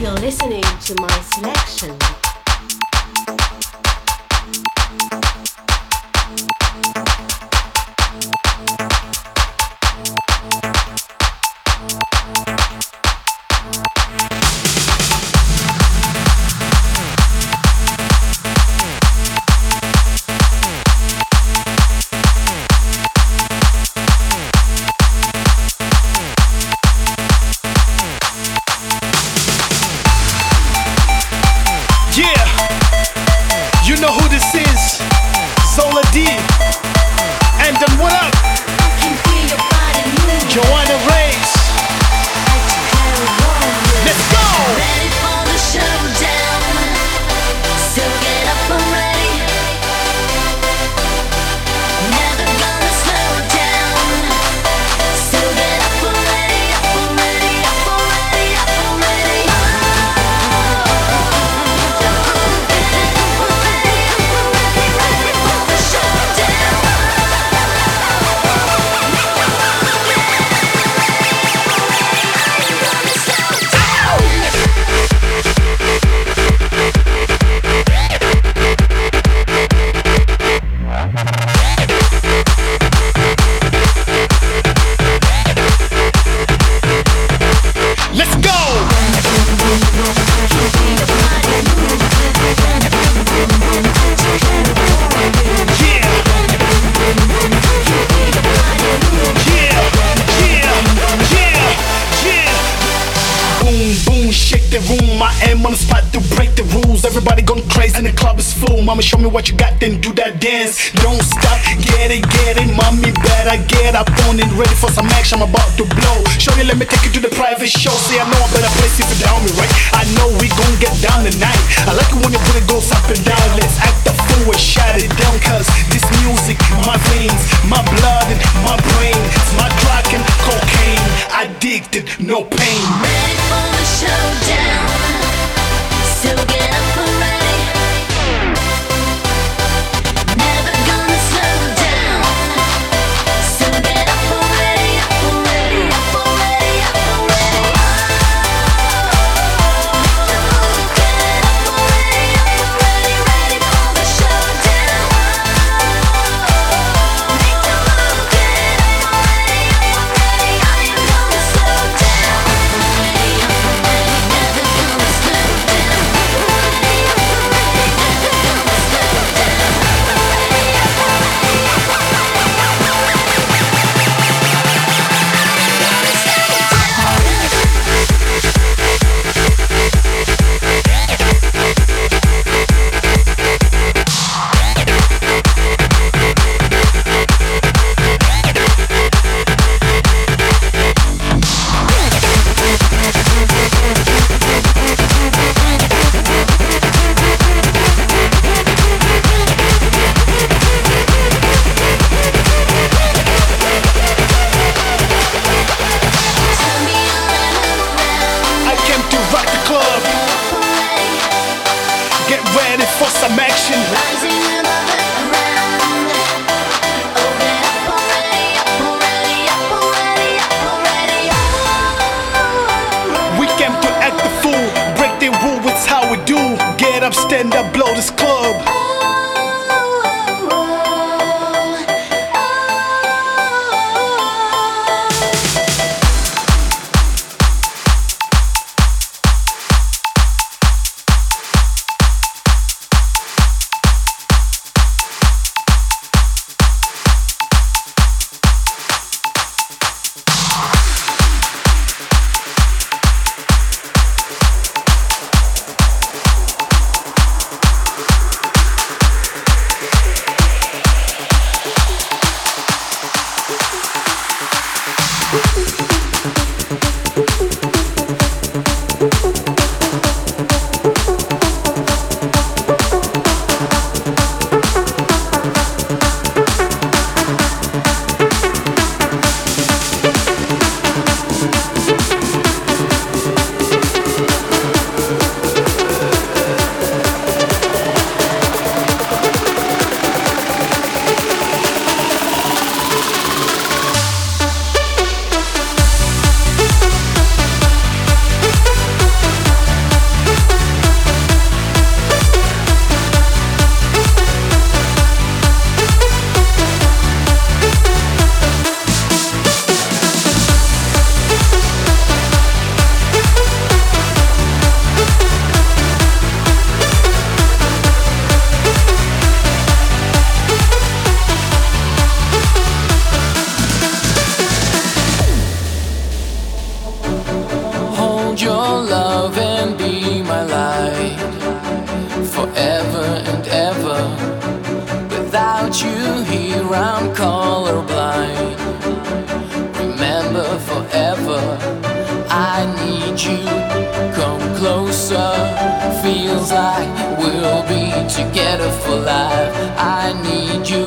You're listening to my selection. Then do that dance. Don't stop, get it, get it, mommy. Better get up on it, ready for some action. I'm about to blow. Show you, let me take you to the private show. See, I know a better place if you down me right. I know we gon' get down tonight. I like it when your booty goes up and down. Let's act the fool and shut it down, cause this music, my veins, my blood, and my brain. It's my drug and cocaine. Addicted, no pain. Ready for the showdown. intend to blow this club. Without you here, I'm colorblind. Remember forever, I need you. Come closer, feels like we'll be together for life. I need you,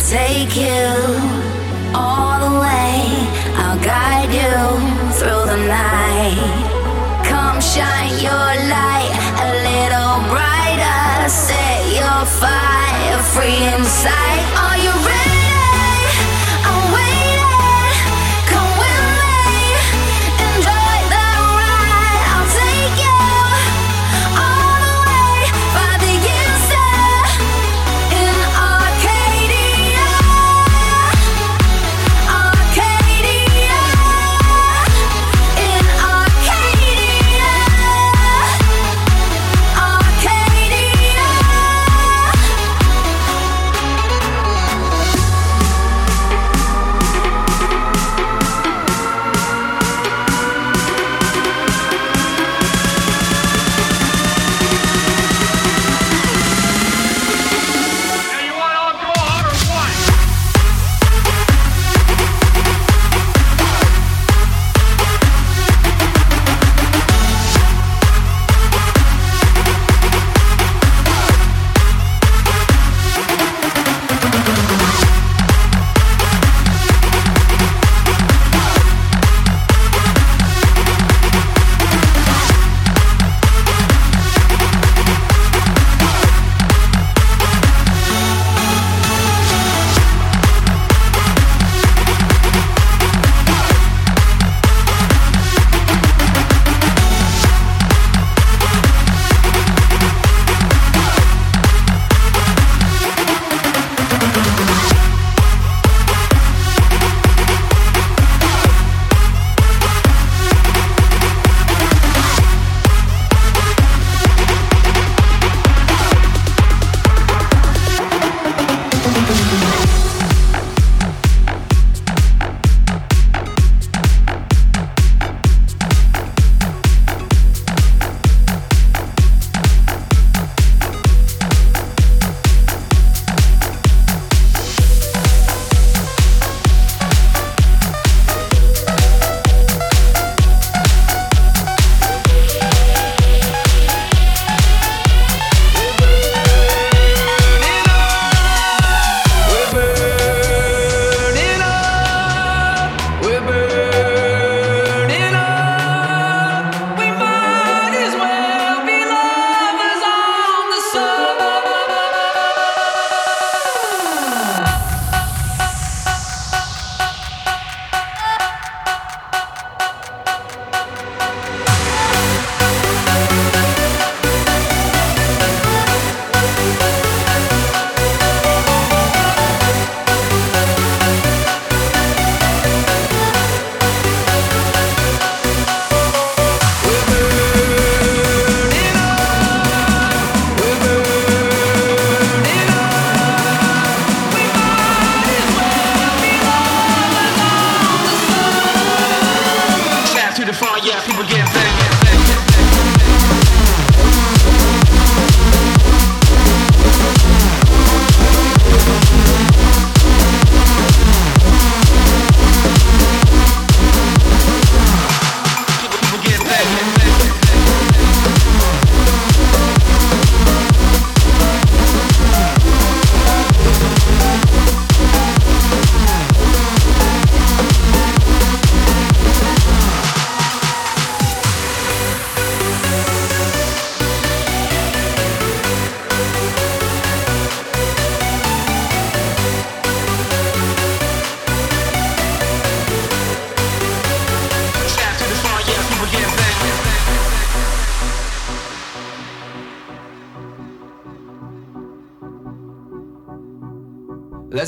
Take you all the way. I'll guide you through the night. Come shine your light a little brighter. Set your fire free inside. Are you ready?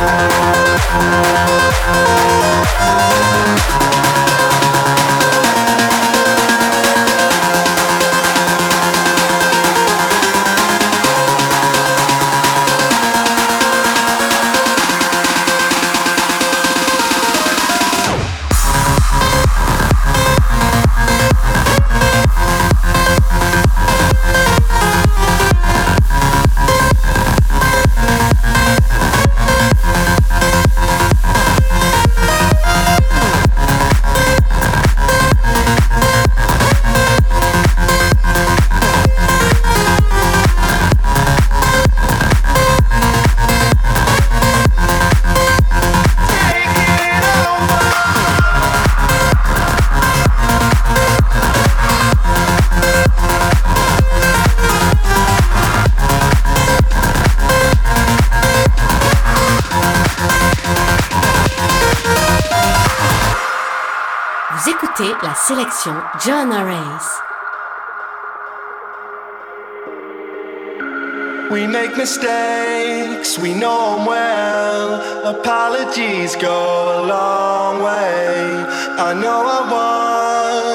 Thank you. Sélection Joanna Race. We make mistakes, we know them well. Apologies go a long way. I know I want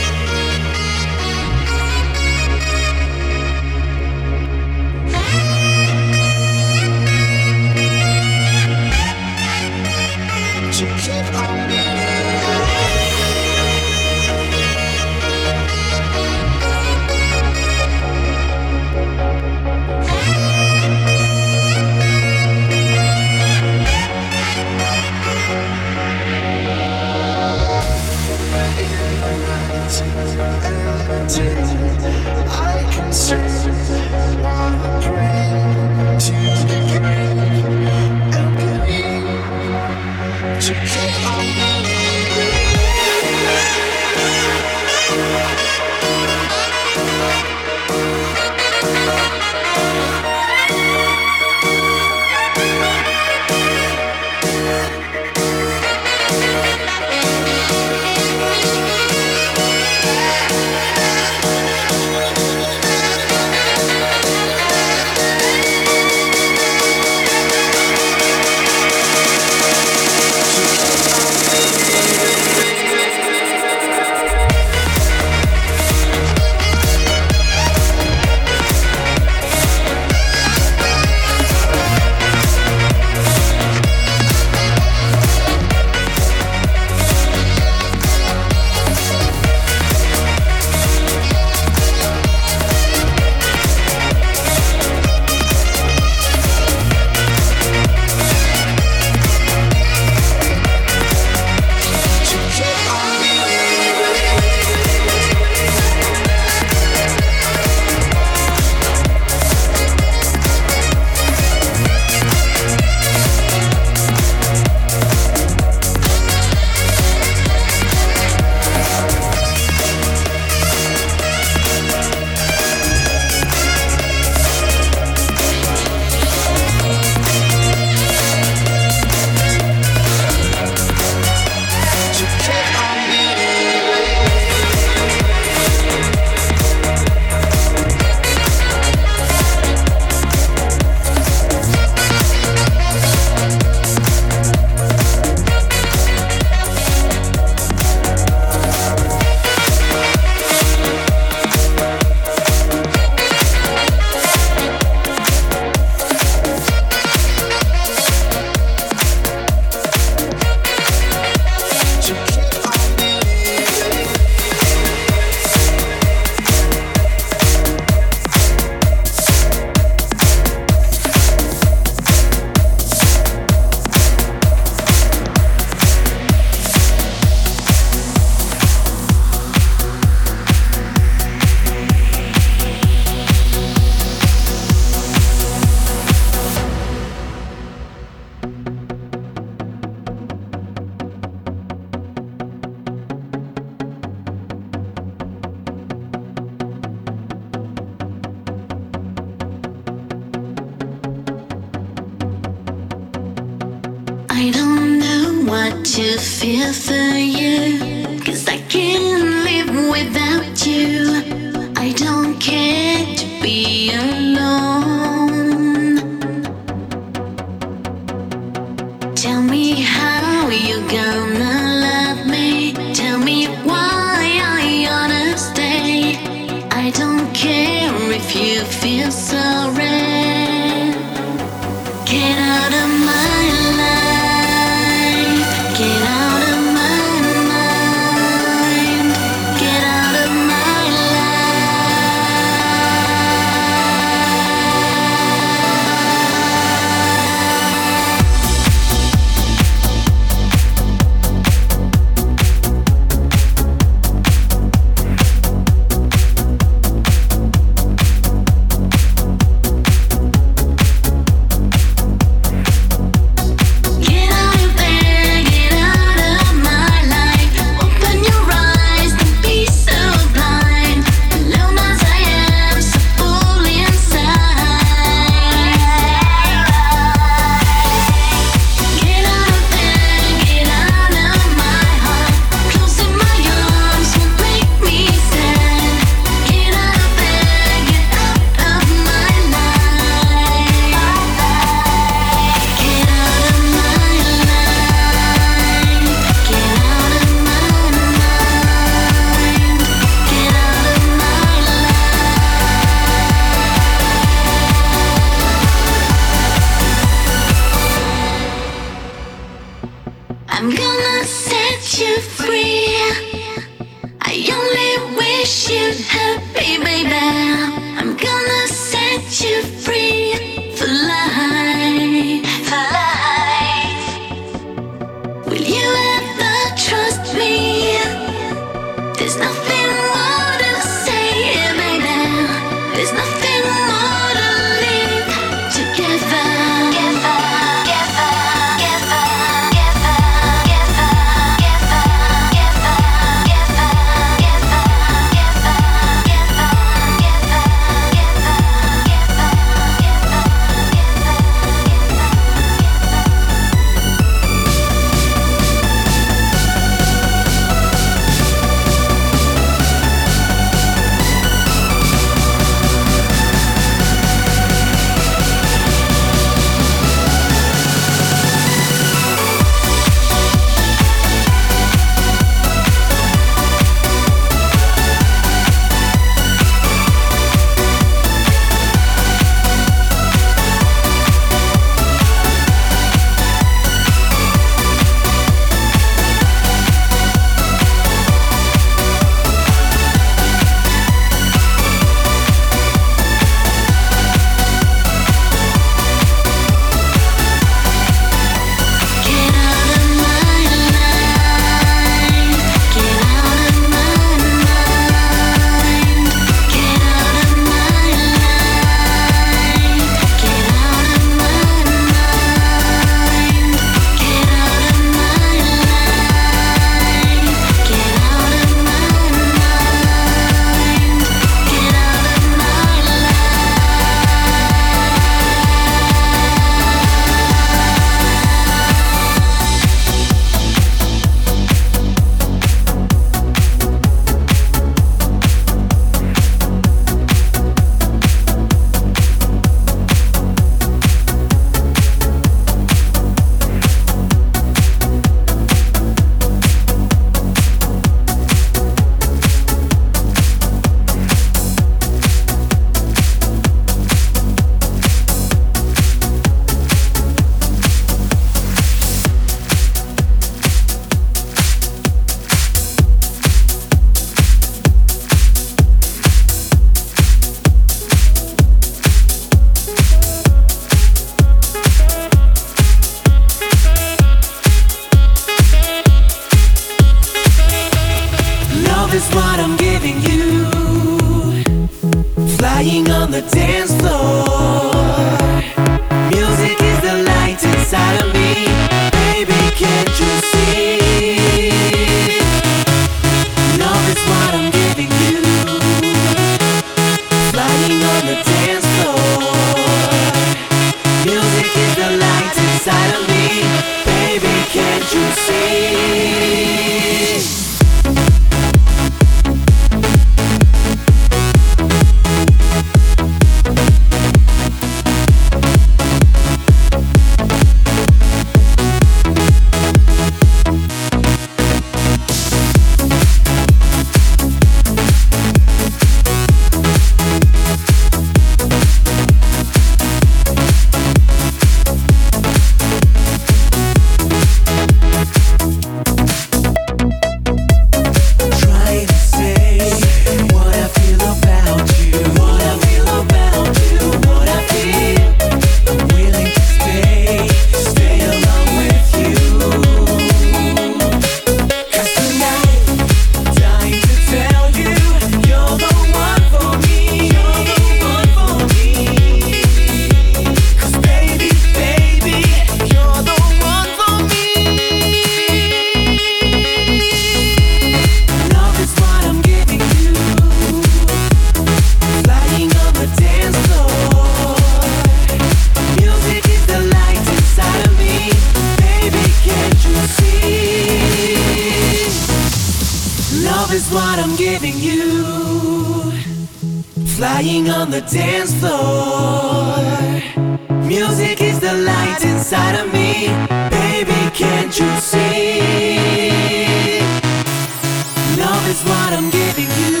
is what I'm giving you.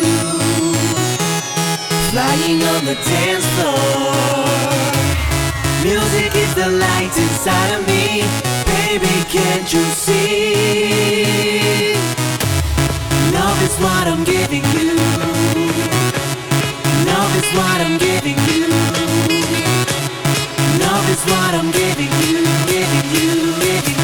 Flying on the dance floor. Music is the light inside of me. Baby, can't you see? Love is what I'm giving you. Love is what I'm giving you. Love is what I'm giving you, giving you, giving you.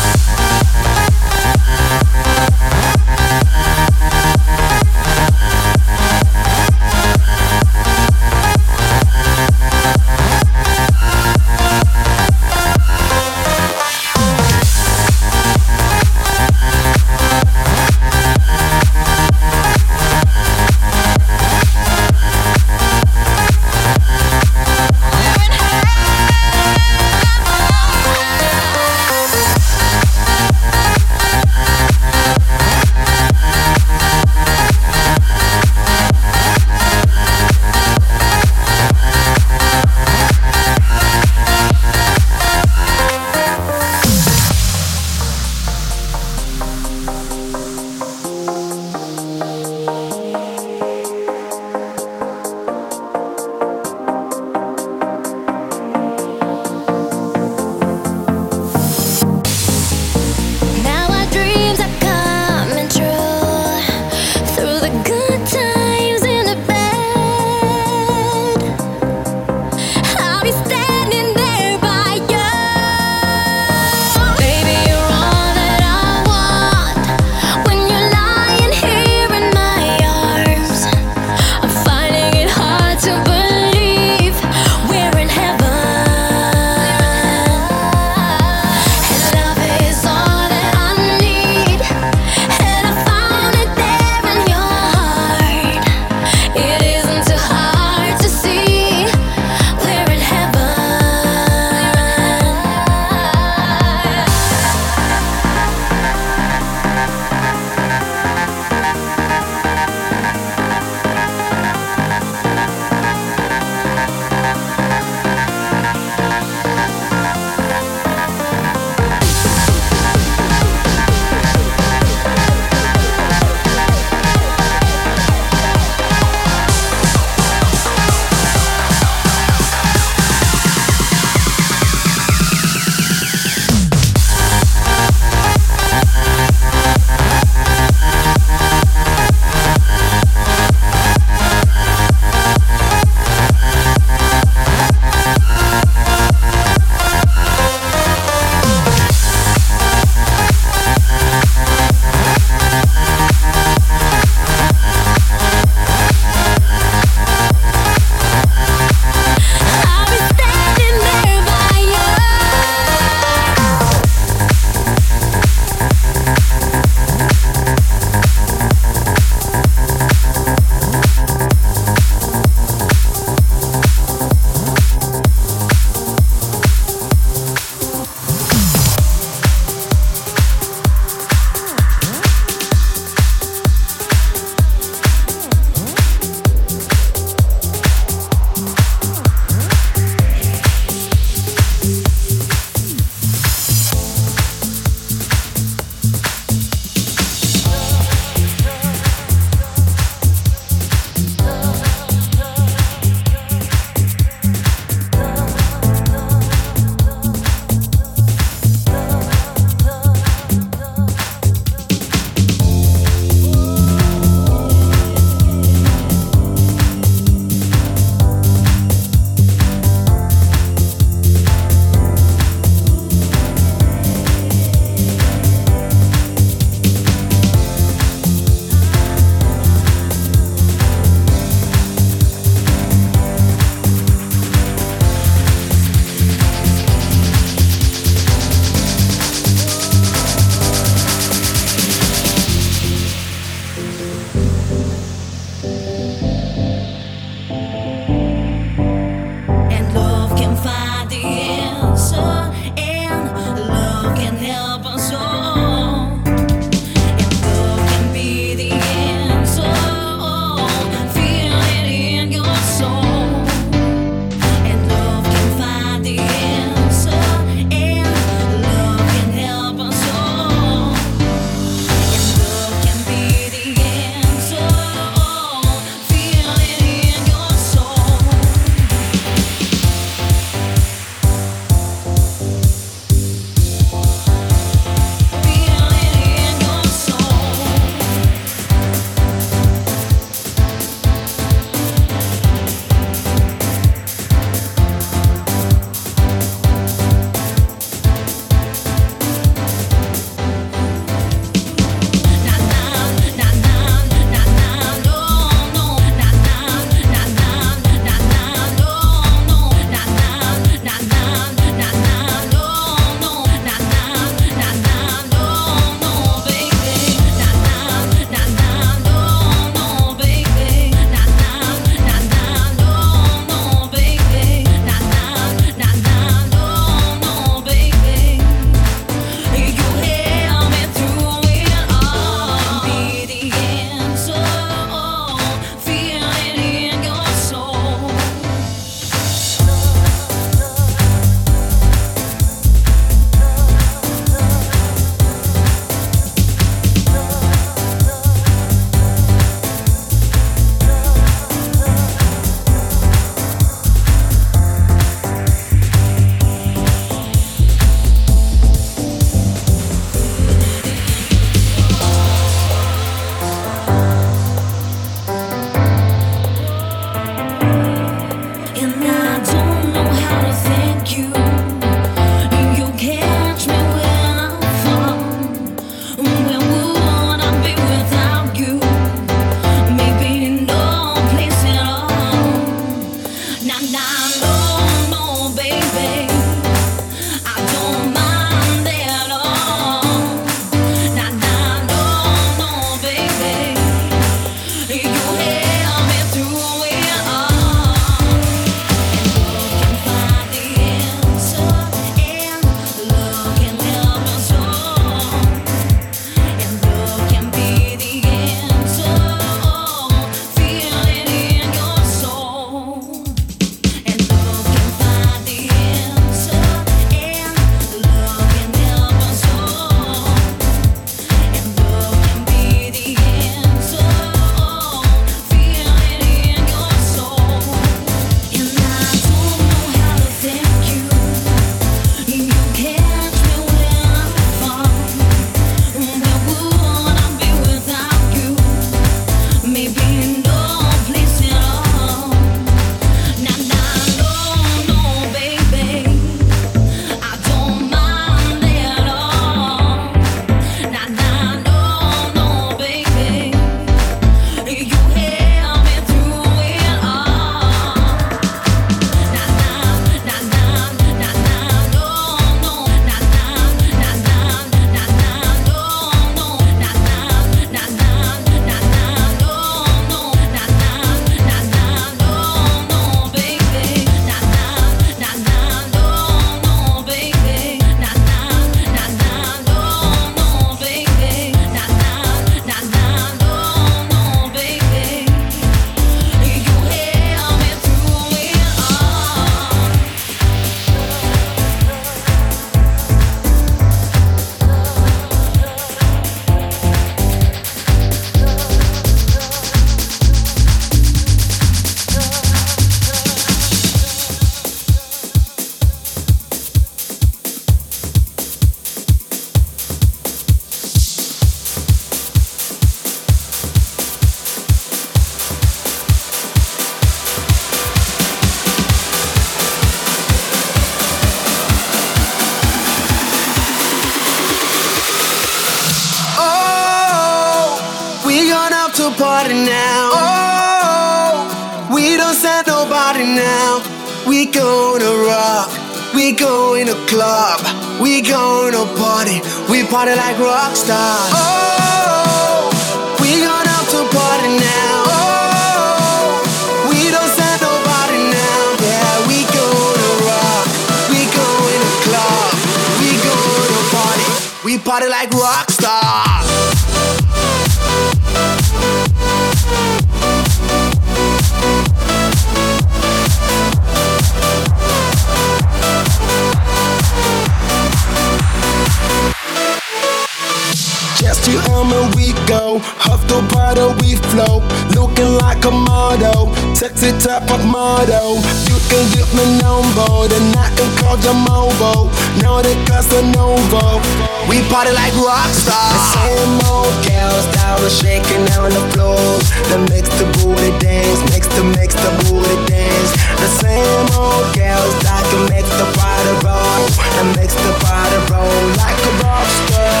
Sexy type of model. You can get me number, then I can call your mobile. Now they Casanova. We party like rock stars. Same old girls that was shaking on the floor. That makes the booty dance, makes the makes the booty dance. The same old girls that can make the body roll, that makes the body roll like a rock star.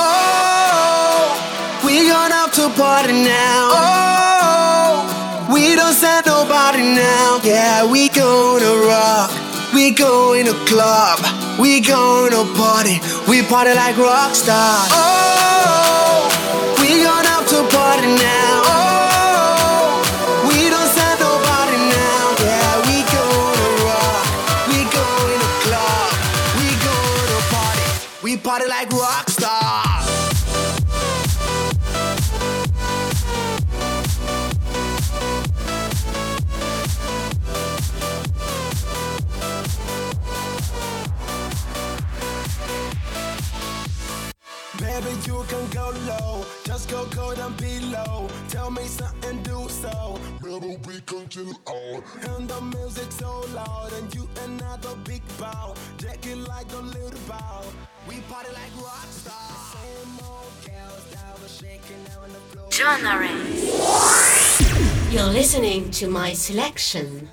Oh, we gonna have to party now. Oh, we don't send nobody now. Yeah, we gonna rock. We going to club. We gonna party. We party like rock stars. Oh, just go cold and below. Tell me something, do so. Baby, we can chill out. And the music so loud, and you another big bow. Jack it like a little bow. We party like rock stars. Same old girls that was shaking on the floor. Joanna Rays. You're listening to my selection